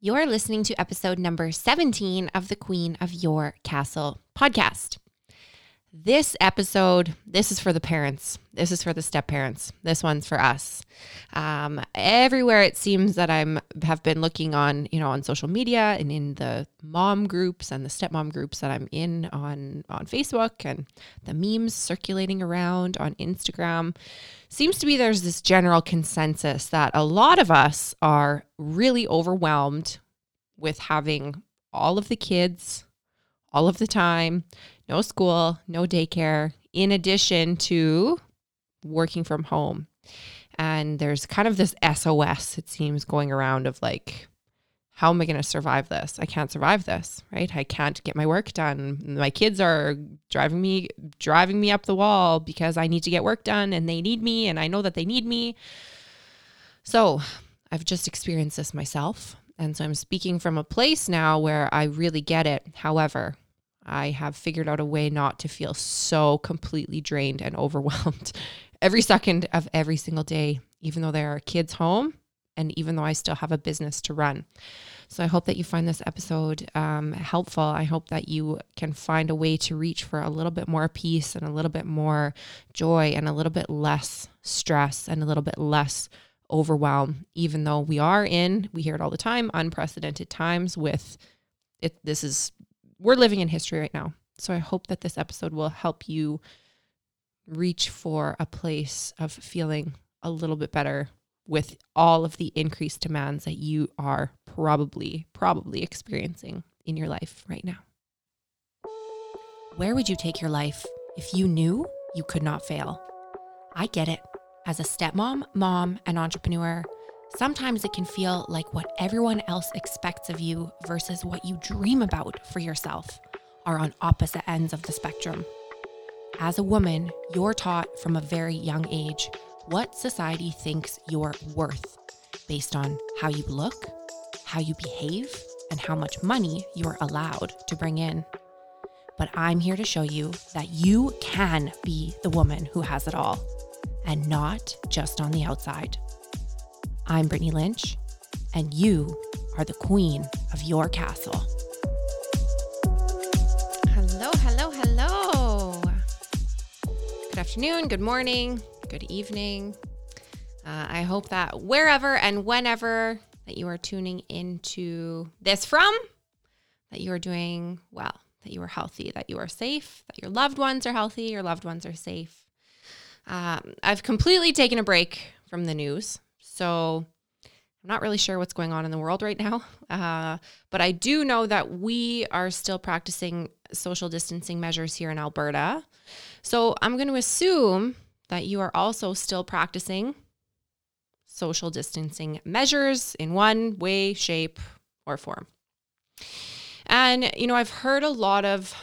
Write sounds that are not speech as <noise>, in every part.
You're listening to episode number 17 of the Queen of Your Castle podcast. This episode, this is for the parents. This is for the step parents. This one's for us. Um, everywhere it seems that I'm have been looking on, you know, on social media and in the mom groups and the stepmom groups that I'm in on on Facebook and the memes circulating around on Instagram. Seems to be there's this general consensus that a lot of us are really overwhelmed with having all of the kids all of the time no school, no daycare, in addition to working from home. And there's kind of this SOS, it seems, going around of like, how am I going to survive this? I can't survive this, right? I can't get my work done. My kids are driving me driving me up the wall because I need to get work done and they need me and I know that they need me. So, I've just experienced this myself. And so I'm speaking from a place now where I really get it. However, I have figured out a way not to feel so completely drained and <laughs> overwhelmed every second of every single day, even though there are kids home and even though I still have a business to run. So I hope that you find this episode um, helpful. I hope that you can find a way to reach for a little bit more peace and a little bit more joy and a little bit less stress and a little bit less overwhelm, even though we are in, we hear it all the time, unprecedented times with it. This is we're living in history right now. So I hope that this episode will help you reach for a place of feeling a little bit better with all of the increased demands that you are probably probably experiencing in your life right now. Where would you take your life if you knew you could not fail? I get it. As a stepmom, mom, and entrepreneur, Sometimes it can feel like what everyone else expects of you versus what you dream about for yourself are on opposite ends of the spectrum. As a woman, you're taught from a very young age what society thinks you're worth based on how you look, how you behave, and how much money you're allowed to bring in. But I'm here to show you that you can be the woman who has it all, and not just on the outside. I'm Brittany Lynch, and you are the queen of your castle. Hello, hello, hello. Good afternoon, good morning, good evening. Uh, I hope that wherever and whenever that you are tuning into this from, that you are doing well, that you are healthy, that you are safe, that your loved ones are healthy, your loved ones are safe. Um, I've completely taken a break from the news. So I'm not really sure what's going on in the world right now. <laughs> Uh, but I do know that we are still practicing social distancing measures here in Alberta. So I'm going to assume that you are also still practicing social distancing measures in one way, shape, or form. And you know, I've heard a lot of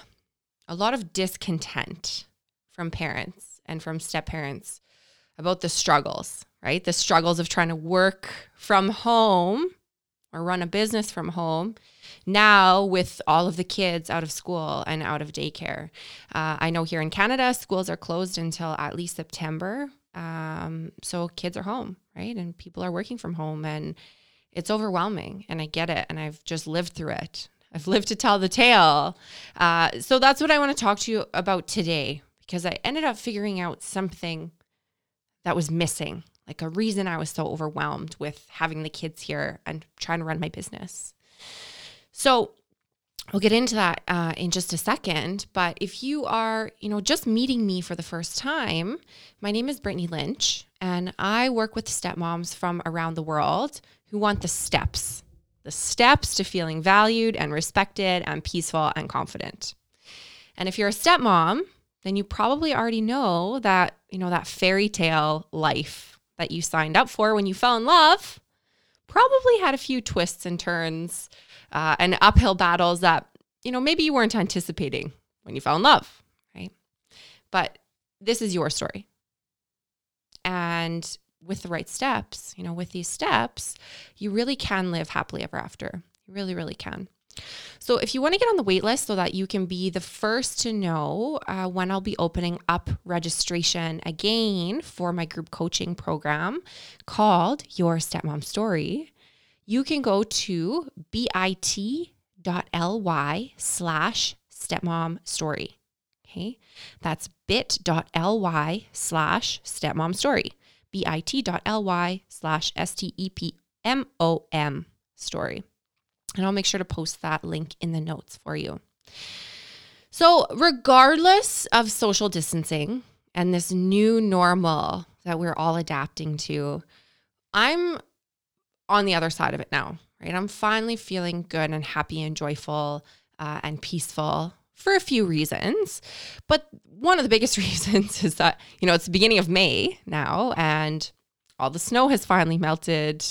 a lot of discontent from parents and from step parents about the struggles right? The struggles of trying to work from home or run a business from home now with all of the kids out of school and out of daycare. Uh, I know here in Canada, schools are closed until at least September. Um, so kids are home, right? And people are working from home and it's overwhelming. And I get it. And I've just lived through it. I've lived to tell the tale. Uh, so that's what I want to talk to you about today because I ended up figuring out something that was missing like a reason I was so overwhelmed with having the kids here and trying to run my business. So, we'll get into that uh, in just a second. But if you are, you know, just meeting me for the first time, my name is Brittany Lynch, and I work with stepmoms from around the world who want the steps, the steps to feeling valued and respected and peaceful and confident. And if you're a stepmom, then you probably already know that, you know, that fairy tale life that you signed up for when you fell in love probably had a few twists and turns uh, and uphill battles that, you know, maybe you weren't anticipating when you fell in love, right? But this is your story. And with the right steps, you know, with these steps, you really can live happily ever after. You really, really can. So, if you want to get on the wait list so that you can be the first to know uh, when I'll be opening up registration again for my group coaching program called Your Stepmom Story, you can go to bit.ly slash stepmom story. Okay. That's bit.ly slash stepmom story. bit.ly slash S T E P M O M story. And I'll make sure to post that link in the notes for you. So, regardless of social distancing and this new normal that we're all adapting to, I'm on the other side of it now, right? I'm finally feeling good and happy and joyful uh, and peaceful for a few reasons. But one of the biggest <laughs> reasons is that, you know, it's the beginning of May now and all the snow has finally melted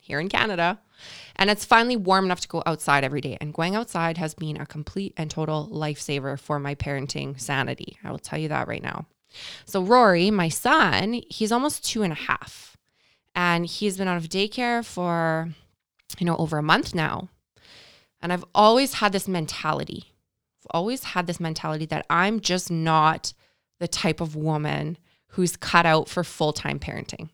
here in Canada. And it's finally warm enough to go outside every day. And going outside has been a complete and total lifesaver for my parenting sanity. I will tell you that right now. So, Rory, my son, he's almost two and a half. And he's been out of daycare for, you know, over a month now. And I've always had this mentality. I've always had this mentality that I'm just not the type of woman who's cut out for full time parenting.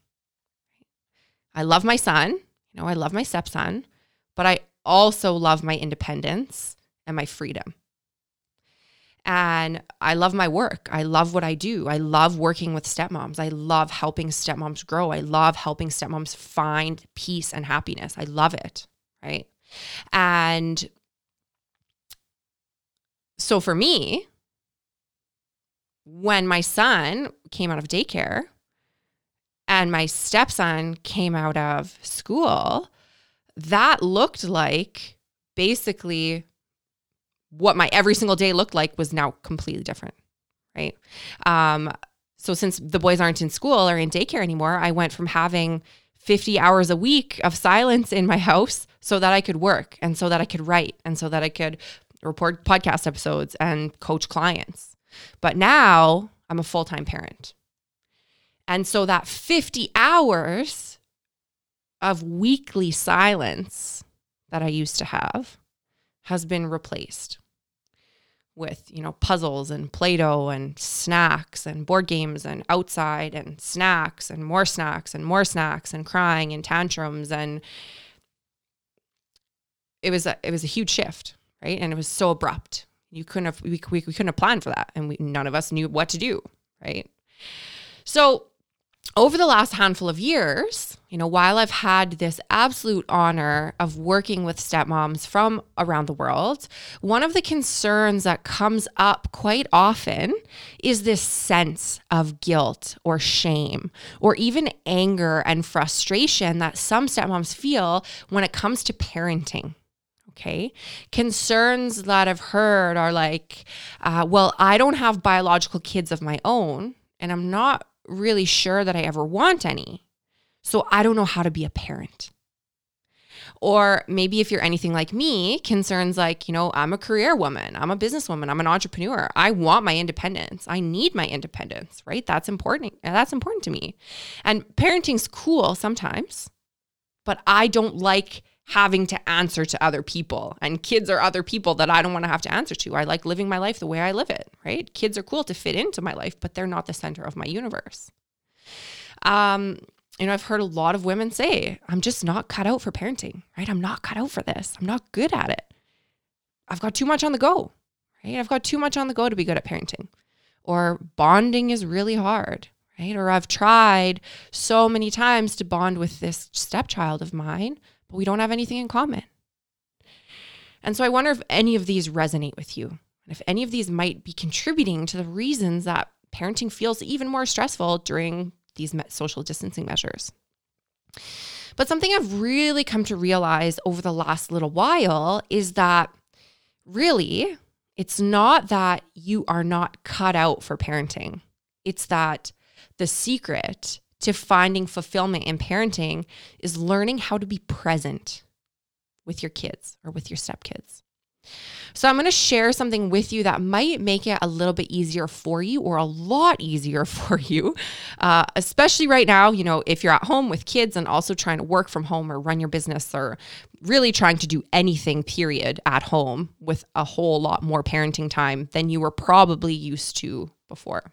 I love my son. You know, I love my stepson, but I also love my independence and my freedom. And I love my work. I love what I do. I love working with stepmoms. I love helping stepmoms grow. I love helping stepmoms find peace and happiness. I love it. Right. And so for me, when my son came out of daycare, and my stepson came out of school, that looked like basically what my every single day looked like was now completely different. Right. Um, so since the boys aren't in school or in daycare anymore, I went from having 50 hours a week of silence in my <laughs> house so that I could work and so that I could write and so that I could report podcast episodes and coach clients. But now I'm a full time parent. And so that 50 hours of weekly silence that I used to have has been replaced with, you know, puzzles and Play-Doh and snacks and board games and outside and snacks and more snacks and more snacks and crying and tantrums and it was a, it was a huge shift, right? And it was so abrupt. You couldn't have we, we, we couldn't have planned for that and we none of us knew what to do, right? So over the last handful of years, you know, while I've had this absolute honor of working with stepmoms from around the world, one of the concerns that comes up quite often is this sense of guilt or shame or even anger and frustration that some stepmoms feel when it comes to parenting. Okay. Concerns that I've heard are like, uh, well, I don't have biological kids of my own, and I'm not really sure that I ever want any. So I don't know how to be a parent. Or maybe if you're anything like me, concerns like, you know, I'm a career woman, I'm a businesswoman, I'm an entrepreneur. I want my independence. I need my independence, right? That's important. That's important to me. And parenting's cool sometimes, but I don't like having to answer to other people. And kids are other people that I don't want to have to answer to. I like living my life the way I live it, right? Kids are cool to fit into my life, but they're not the center of my universe. Um, you know, I've heard a lot of women say, I'm just not cut out for parenting, right? I'm not cut out for this. I'm not good at it. I've got too much on the go, right? I've got too much on the go to be good at parenting. Or bonding is really hard, right? Or I've tried so many times to bond with this stepchild of mine, but we don't have anything in common. And so I wonder if any of these resonate with you, and if any of these might be contributing to the reasons that parenting feels even more stressful during these social distancing measures. But something I've really come to realize over the last little while is that really, it's not that you are not cut out for parenting. It's that the secret to finding fulfillment in parenting is learning how to be present with your kids or with your stepkids. So, I'm going to share something with you that might make it a little bit easier for you or a lot easier <laughs> for you, uh, especially right now. You know, if you're at home with kids and also trying to work from home or run your business or really trying to do anything, period, at home with a whole lot more parenting time than you were probably used to before.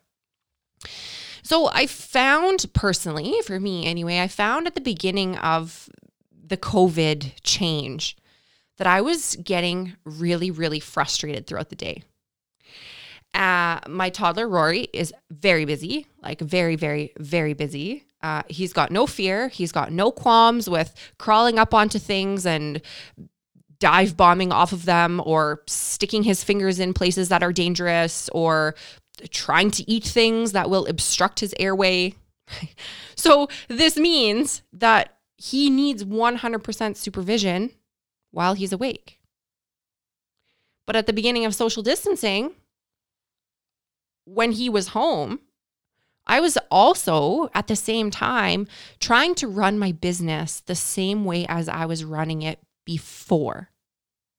So I found personally, for me anyway, I found at the beginning of the COVID change that I was getting really, really frustrated throughout the day. Uh, my toddler Rory is very busy, like very, very, very busy. Uh, he's got no fear. He's got no qualms with crawling up onto things and dive bombing off of them or sticking his fingers in places that are dangerous or trying to eat things that will obstruct his airway. <laughs> so, this means that he needs 100% supervision while he's awake. But at the beginning of social distancing, when he was home, I was also at the same time trying to run my business the same way as I was running it before.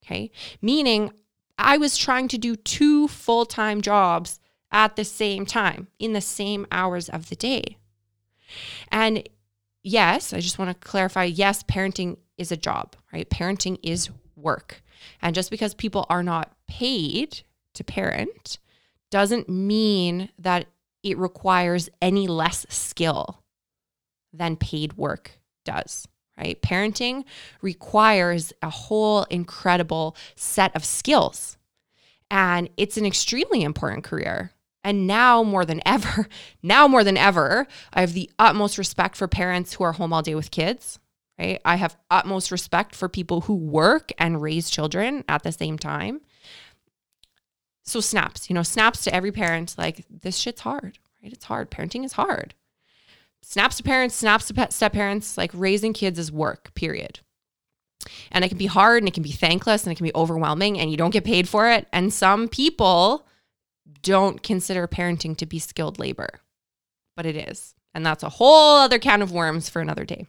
Okay. Meaning I was trying to do two full time jobs at the same time in the same hours of the day. And yes, I just want to clarify yes, parenting is a job, right? Parenting is work. And just because people are not paid to parent doesn't mean that it requires any less skill than paid work does, right? Parenting requires a whole incredible set of skills. And it's an extremely important career. And now more than ever, <laughs> now more than ever, I have the utmost respect for parents who are home all day with kids, right? I have utmost respect for people who work and raise children at the same time so snaps, you know, snaps to every parent like this shit's hard, right? It's hard. Parenting is hard. Snaps to parents, snaps to step parents, like raising kids is work, period. And it can be hard and it can be thankless and it can be overwhelming and you don't get paid for it. And some people don't consider parenting to be skilled labor, but it is. And that's a whole other can of worms for another day.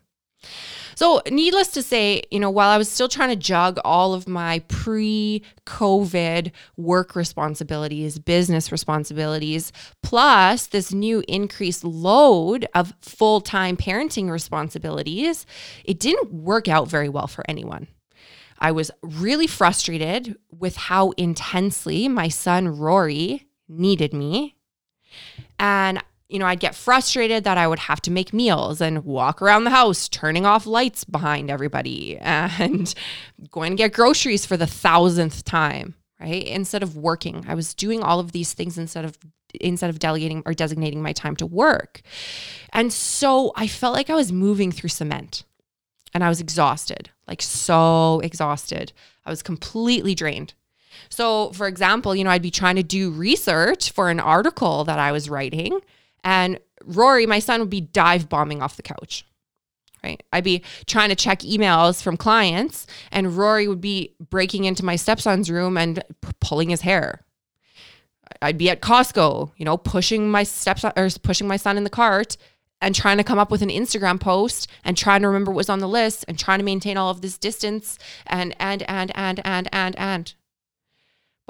So, needless to say, you know, while I was still trying to jug all of my pre COVID work responsibilities, business responsibilities, plus this new increased load of full time parenting responsibilities, it didn't work out very well for anyone. I was really frustrated with how intensely my son Rory needed me. And you know, I'd get frustrated that I would have to make meals and walk around the house, turning off lights behind everybody <laughs> and going to get groceries for the thousandth time, right? Instead of working, I was doing all of these things instead of instead of delegating or designating my time to work. And so I felt like I was moving through cement and I was exhausted, like so exhausted. I was completely drained. So, for example, you know, I'd be trying to do research for an article that I was writing and Rory, my son, would be dive bombing off the couch. Right. I'd be trying to check emails from clients, and Rory would be breaking into my stepson's room and p- pulling his hair. I'd be at Costco, you know, pushing my stepson or pushing my son in the cart and trying to come up with an Instagram post and trying to remember what was on the list and trying to maintain all of this distance and and and and and and and.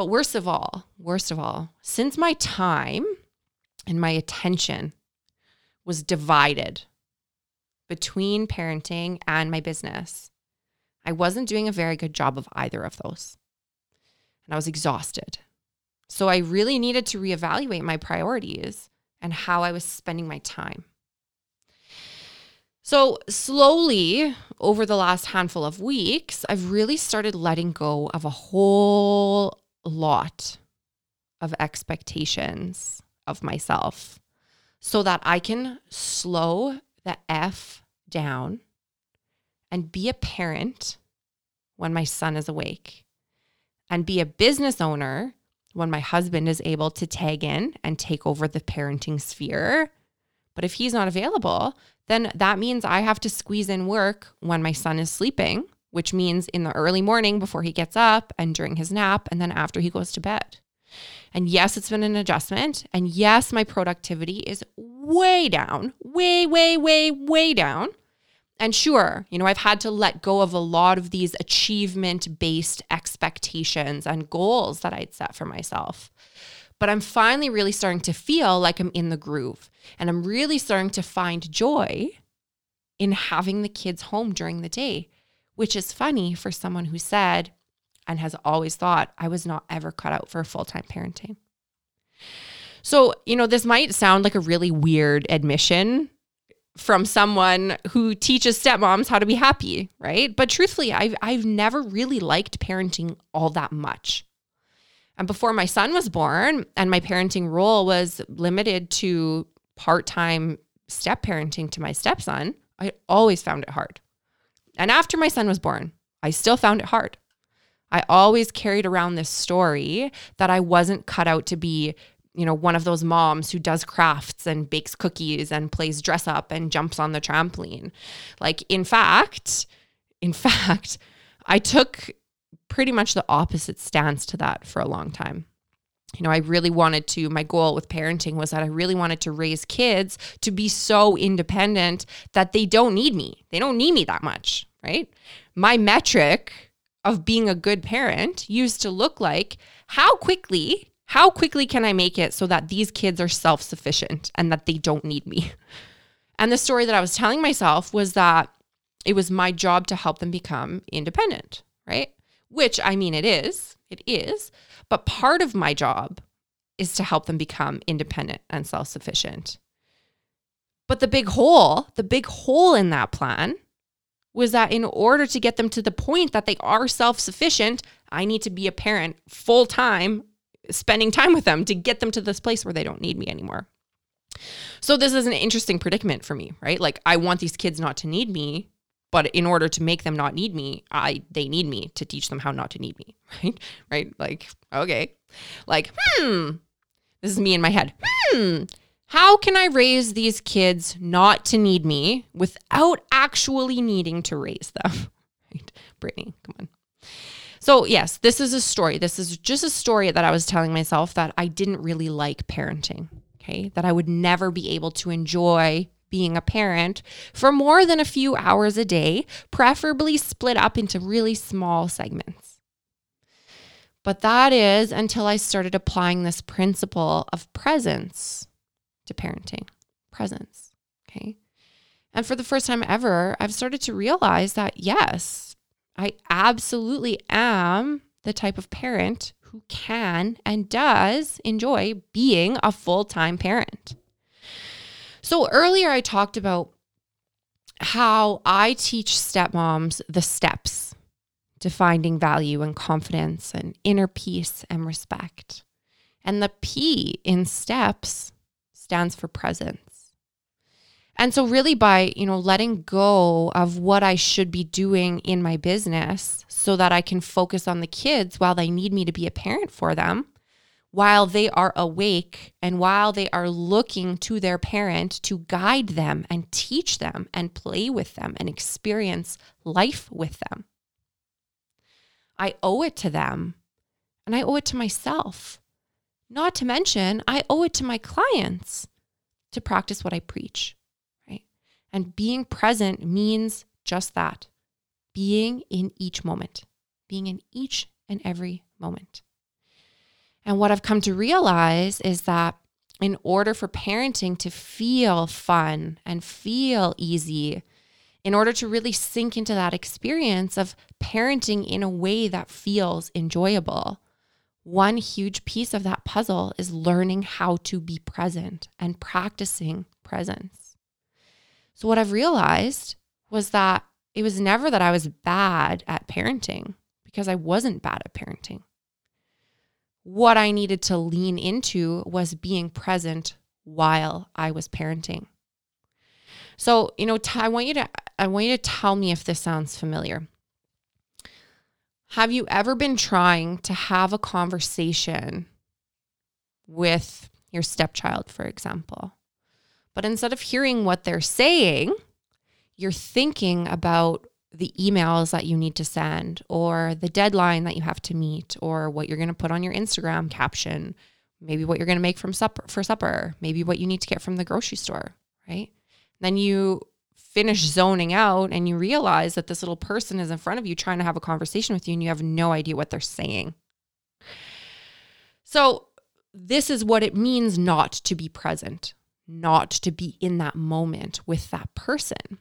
But worst of all, worst of all, since my time and my attention was divided between parenting and my business. I wasn't doing a very good job of either of those. And I was exhausted. So I really needed to reevaluate my priorities and how I was spending my time. So, slowly over the last handful of weeks, I've really started letting go of a whole lot of expectations of myself so that I can slow the F down and be a parent when my son is awake and be a business owner when my husband is able to tag in and take over the parenting sphere. But if he's not available, then that means I have to squeeze in work when my son is sleeping, which means in the early morning before he gets up and during his nap, and then after he goes to bed. And yes, it's been an adjustment. And yes, my productivity is way down, way, way, way, way down. And sure, you know, I've had to let go of a lot of these achievement based expectations and goals that I'd set for myself. But I'm finally really starting to feel like I'm in the groove and I'm really starting to find joy in having the kids home during the day, which is funny for someone who said, and has always thought I was not ever cut out for full time parenting. So, you know, this might sound like a really weird admission from someone who teaches stepmoms how to be happy, right? But truthfully, I've I've never really liked parenting all that much. And before my son was born and my parenting role was limited to part-time step parenting to my stepson, I always found it hard. And after my son was born, I still found it hard. I always carried around this story that I wasn't cut out to be, you know, one of those moms who does crafts and bakes cookies and plays dress up and jumps on the trampoline. Like, in fact, in <laughs> fact, I took pretty much the opposite stance to that for a long time. You know, I really wanted to, my goal with parenting was that I really wanted to raise kids to be so independent that they don't need me. They don't need me that much, right? My metric of being a good parent used to look like how quickly, how quickly can I make it so that these kids are self sufficient and that they don't need me? <laughs> And the story that I was telling myself was that it was my job to help them become independent, right? Which I mean, it is, it is. But part of my job is to help them become independent and self sufficient. But the big hole, the big hole in that plan was that in order to get them to the point that they are self sufficient, I need to be a parent full time, spending time with them to get them to this place where they don't need me anymore. So, this is an interesting predicament for me, right? Like, I want these kids not to need me, but in order to make them not need me, I they need me to teach them how not to need me, <laughs> right? Right? Like, okay. Like, hmm. This is me in my head. Hmm. How can I raise these kids not to need me without actually needing to raise them? <laughs> right? Brittany, come on. So, yes, this is a story. This is just a story that I was telling myself that I didn't really like parenting. Okay. That I would never be able to enjoy being a parent for more than a few hours a day, preferably split up into really small segments. But that is until I started applying this principle of presence to parenting, presence. Okay. And for the first time ever, I've started to realize that yes, I absolutely am the type of parent who can and does enjoy being a full time parent. So earlier, I talked about how I teach stepmoms the steps to finding value and confidence and inner peace and respect. And the P in steps stands for presence. And so really by, you know, letting go of what I should be doing in my business so that I can focus on the kids while they need me to be a parent for them, while they are awake and while they are looking to their parent to guide them and teach them and play with them and experience life with them. I owe it to them and I owe it to myself not to mention, I owe it to my clients to practice what I preach, right? And being present means just that being in each moment, being in each and every moment. And what I've come to realize is that in order for parenting to feel fun and feel easy, in order to really sink into that experience of parenting in a way that feels enjoyable, one huge piece of that puzzle is learning how to be present and practicing presence. So, what I've realized was that it was never that I was bad at parenting because I wasn't bad at parenting. What I needed to lean into was being present while I was parenting. So, you know, I want you to I want you to tell me if this sounds familiar. Have you ever been trying to have a conversation with your stepchild, for example? But instead of hearing what they're saying, you're thinking about the emails that you need to send or the deadline that you have to meet or what you're going to put on your Instagram caption, maybe what you're going to make from supper for supper, maybe what you need to get from the grocery store, right? Then you finish zoning out and you realize that this little person is in front of you trying to have a conversation with you and you have no idea what they're saying. So, this is what it means not to be present, not to be in that moment with that person.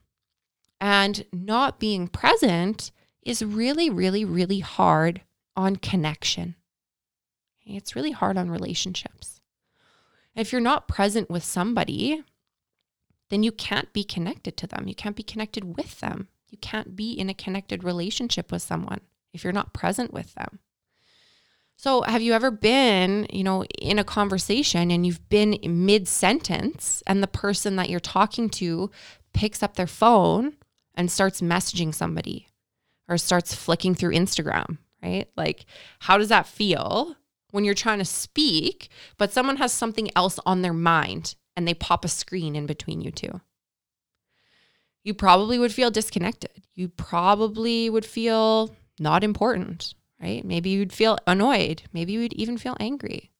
And not being present is really, really, really hard on connection. It's really hard on relationships. If you're not present with somebody, then you can't be connected to them. You can't be connected with them. You can't be in a connected relationship with someone if you're not present with them. So, have you ever been, you know, in a conversation and you've been mid sentence and the person that you're talking to picks up their phone and starts messaging somebody or starts flicking through Instagram, right? Like, how does that feel when you're trying to speak, but someone has something else on their mind and they pop a screen in between you two? You probably would feel disconnected. You probably would feel not important, right? Maybe you'd feel annoyed. Maybe you'd even feel angry.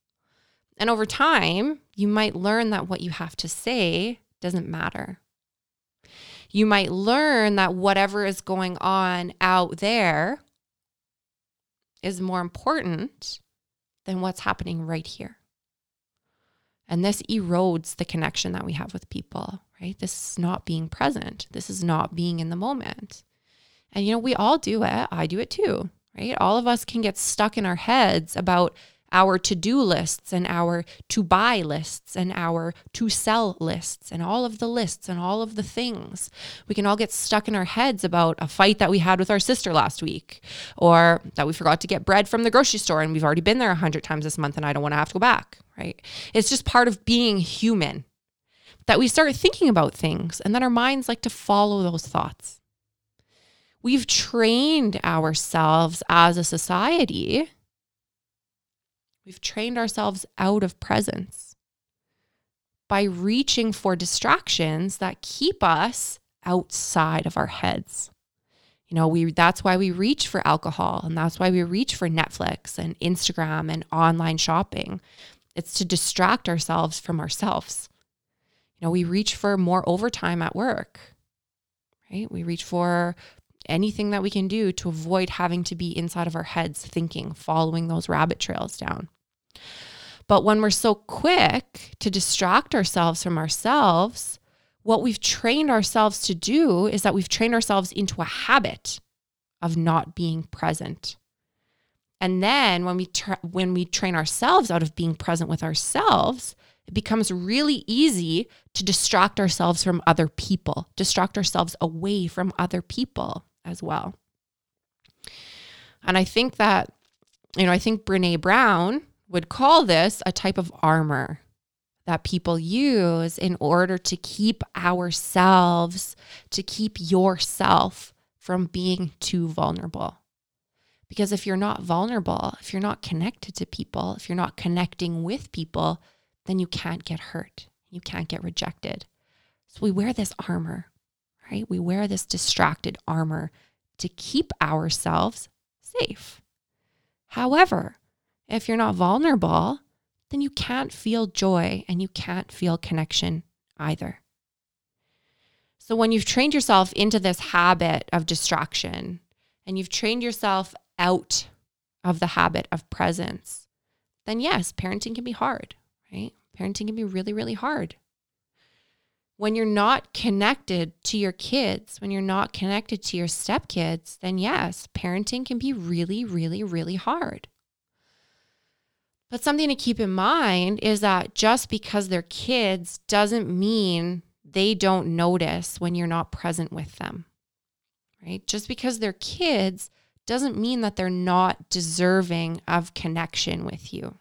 And over time, you might learn that what you have to say doesn't matter. You might learn that whatever is going on out there is more important than what's happening right here. And this erodes the connection that we have with people, right? This is not being present. This is not being in the moment. And, you know, we all do it. I do it too, right? All of us can get stuck in our heads about our to do lists and our to buy lists and our to sell lists and all of the lists and all of the things. We can all get stuck in our heads about a fight that we had with our sister last week or that we forgot to get bread from the grocery store and we've already been there a hundred times this month and I don't want to have to go back, right? It's just part of being human that we start thinking about things and then our minds like to follow those thoughts. We've trained ourselves as a society. We've trained ourselves out of presence by reaching for distractions that keep us outside of our heads. You know, we that's why we reach for alcohol and that's why we reach for Netflix and Instagram and online shopping. It's to distract ourselves from ourselves. You know, we reach for more overtime at work. Right? We reach for anything that we can do to avoid having to be inside of our heads thinking, following those rabbit trails down. But when we're so quick to distract ourselves from ourselves, what we've trained ourselves to do is that we've trained ourselves into a habit of not being present. And then when we tra- when we train ourselves out of being present with ourselves, it becomes really easy to distract ourselves from other people, distract ourselves away from other people as well. And I think that, you know, I think Brene Brown would call this a type of armor that people use in order to keep ourselves, to keep yourself from being too vulnerable. Because if you're not vulnerable, if you're not connected to people, if you're not connecting with people, then you can't get hurt. You can't get rejected. So we wear this armor right? We wear this distracted armor to keep ourselves safe. However, if you're not vulnerable, then you can't feel joy and you can't feel connection either. So, when you've trained yourself into this habit of distraction and you've trained yourself out of the habit of presence, then yes, parenting can be hard, right? Parenting can be really, really hard when you're not connected to your kids, when you're not connected to your stepkids, then yes, parenting can be really, really, really hard. But something to keep in mind is that just because they're kids doesn't mean they don't notice when you're not present with them, right? Just because they're kids doesn't mean that they're not deserving of connection with you.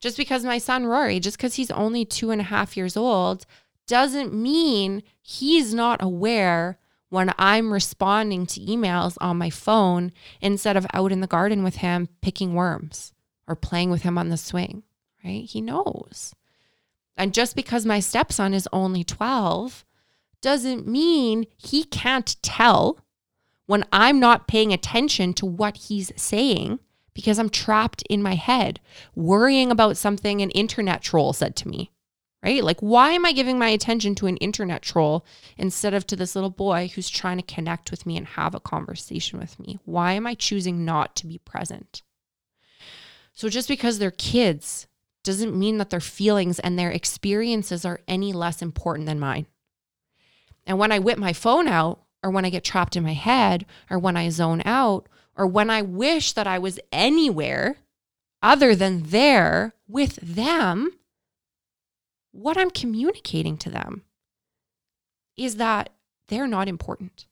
Just because my son Rory, just because he's only two and a half years old, doesn't mean he's not aware when I'm responding to emails on my phone instead of out in the garden with him picking worms or playing with him on the swing, right? He knows. And just because my stepson is only 12 doesn't mean he can't tell when I'm not paying attention to what he's saying because I'm trapped in my head worrying about something an internet troll said to me right? Like, why am I giving my attention to an internet troll instead of to this little boy who's trying to connect with me and have a conversation with me? Why am I choosing not to be present? So, just because they're kids doesn't mean that their feelings and their experiences are any less important than mine. And when I whip my phone out, or when I get trapped in my head, or when I zone out, or when I wish that I was anywhere other than there with them, what I'm communicating to them. is that they're not important,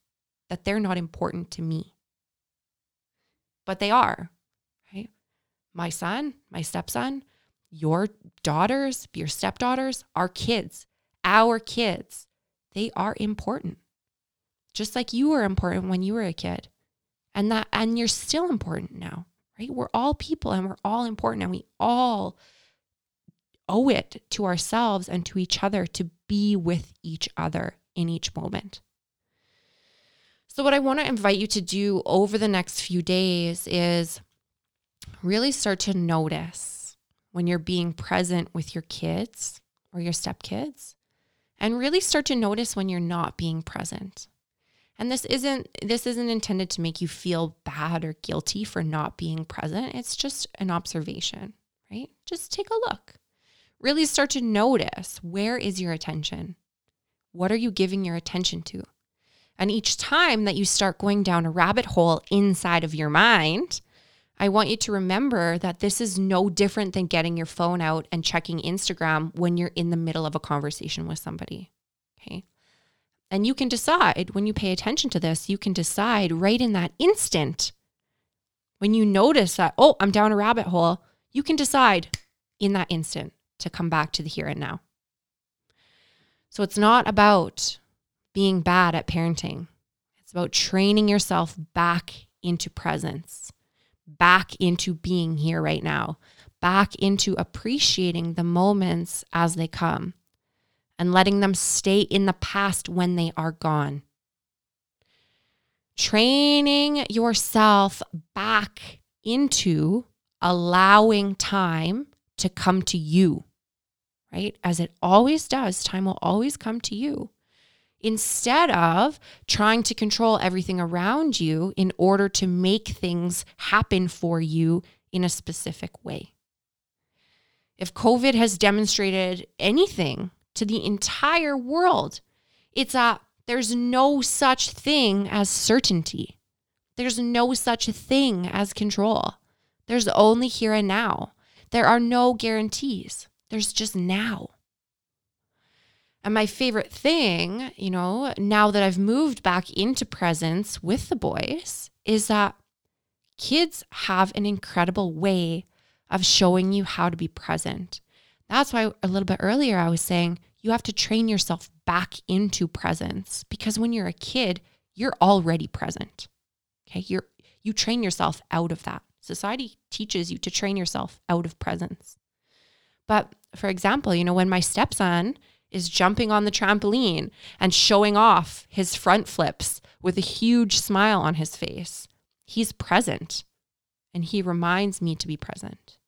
that they're not important to me. But they are? My son, my stepson, your daughters, your stepdaughters, our kids, our kids, they are important. Just like you were important when you were a kid. And that and you're still important now, right? We're all people and we're all important and we all owe it to ourselves and to each other to be with each other in each moment. So, what I want to invite you to do over the next few days is really start to notice when you're being present with your kids or your stepkids, and really start to notice when you're not being present. And this isn't this isn't intended to make you feel bad or guilty for not being present. It's just an observation, right? Just take a look. Really start to notice where is your attention? What are you giving your attention to? And each time that you start going down a rabbit hole inside of your mind, I want you to remember that this is no different than getting your phone out and checking Instagram when you're in the middle of a conversation with somebody. Okay. And you can decide when you pay attention to this, you can decide right in that instant when you notice that, oh, I'm down a rabbit hole, you can decide in that instant to come back to the here and now. So it's not about being bad at parenting, it's about training yourself back into presence, back into being here right now, back into appreciating the moments as they come and letting them stay in the past when they are gone. Training yourself back into allowing time to come to you, right? As it always does, time will always come to you instead of trying to control everything around you in order to make things happen for you in a specific way. If COVID has demonstrated anything to the entire world. It's a there's no such thing as certainty. There's no such thing as control. There's only here and now. There are no guarantees. There's just now. And my favorite thing, you know, now that I've moved back into presence with the boys, is that kids have an incredible way of showing you how to be present. That's why a little bit earlier I was saying you have to train yourself back into presence because when you're a kid, you're already present. Okay? You're you train yourself out of that. Society teaches you to train yourself out of presence. But for example, you know, when my stepson is jumping on the trampoline and showing off his front flips with a huge smile on his face, he's present and he reminds me to be present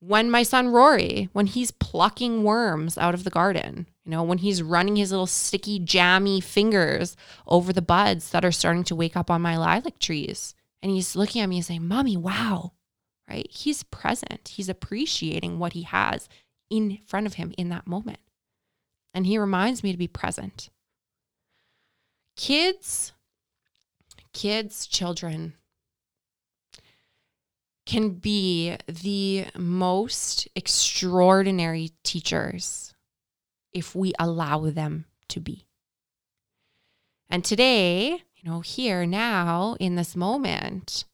when my son Rory, when he's plucking worms out of the garden, you know, when he's running his little sticky, jammy fingers over the buds that are starting to wake up on my lilac trees. And he's looking at me and saying, Mommy, wow, right? He's present. He's appreciating what he has in front of him in that moment. And he reminds me to be present. Kids, kids, children, can be the most extraordinary teachers if we allow them to be. And today, you know, here now in this moment,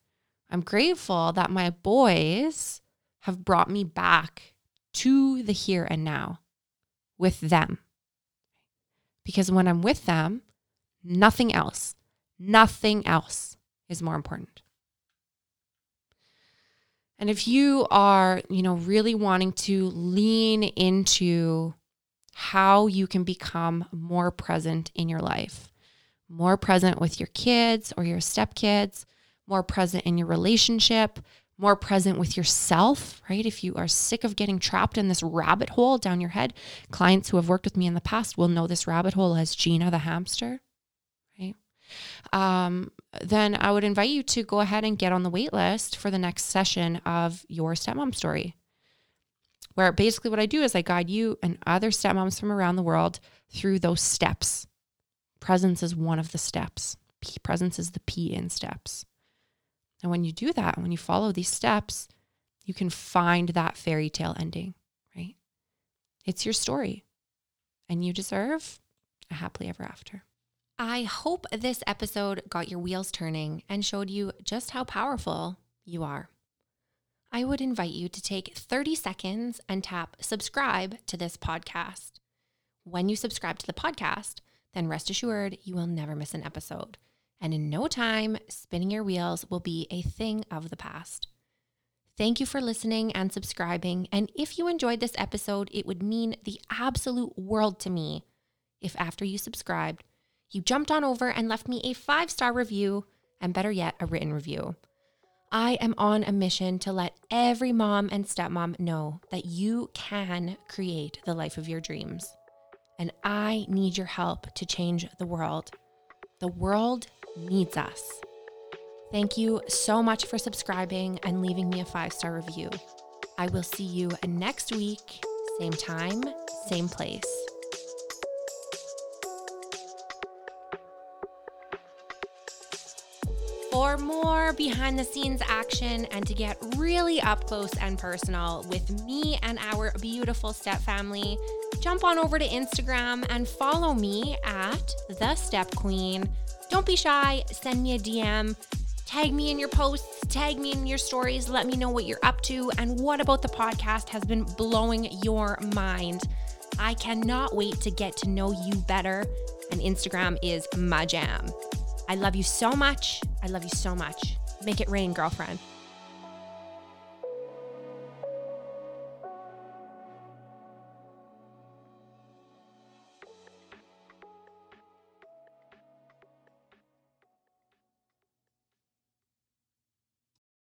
I'm grateful that my boys have brought me back to the here and now with them. Because when I'm with them, nothing else, nothing else is more important. And if you are, you know, really wanting to lean into how you can become more present in your life, more present with your kids or your stepkids, more present in your relationship, more present with yourself, right? If you are sick of getting trapped in this rabbit hole down your head, clients who have worked with me in the past will know this rabbit hole as Gina the hamster, right? Um, then I would invite you to go ahead and get on the wait list for the next session of your stepmom story. Where basically what I do is I guide you and other stepmoms from around the world through those steps. Presence is one of the steps. P- presence is the P in steps. And when you do that, when you follow these steps, you can find that fairy tale ending, right? It's your story. And you deserve a happily ever after. I hope this episode got your wheels turning and showed you just how powerful you are. I would invite you to take 30 seconds and tap subscribe to this podcast. When you subscribe to the podcast, then rest assured you will never miss an episode. And in no time, spinning your wheels will be a thing of the past. Thank you for listening and subscribing. And if you enjoyed this episode, it would mean the absolute world to me if after you subscribed, you jumped on over and left me a five star review, and better yet, a written review. I am on a mission to let every mom and stepmom know that you can create the life of your dreams. And I need your help to change the world. The world needs us. Thank you so much for subscribing and leaving me a five star review. I will see you next week, same time, same place. For more behind the scenes action and to get really up close and personal with me and our beautiful step family, jump on over to Instagram and follow me at the Step Queen. Don't be shy, send me a DM, tag me in your posts, tag me in your stories, let me know what you're up to and what about the podcast has been blowing your mind. I cannot wait to get to know you better, and Instagram is my jam. I love you so much. I love you so much. Make it rain, girlfriend.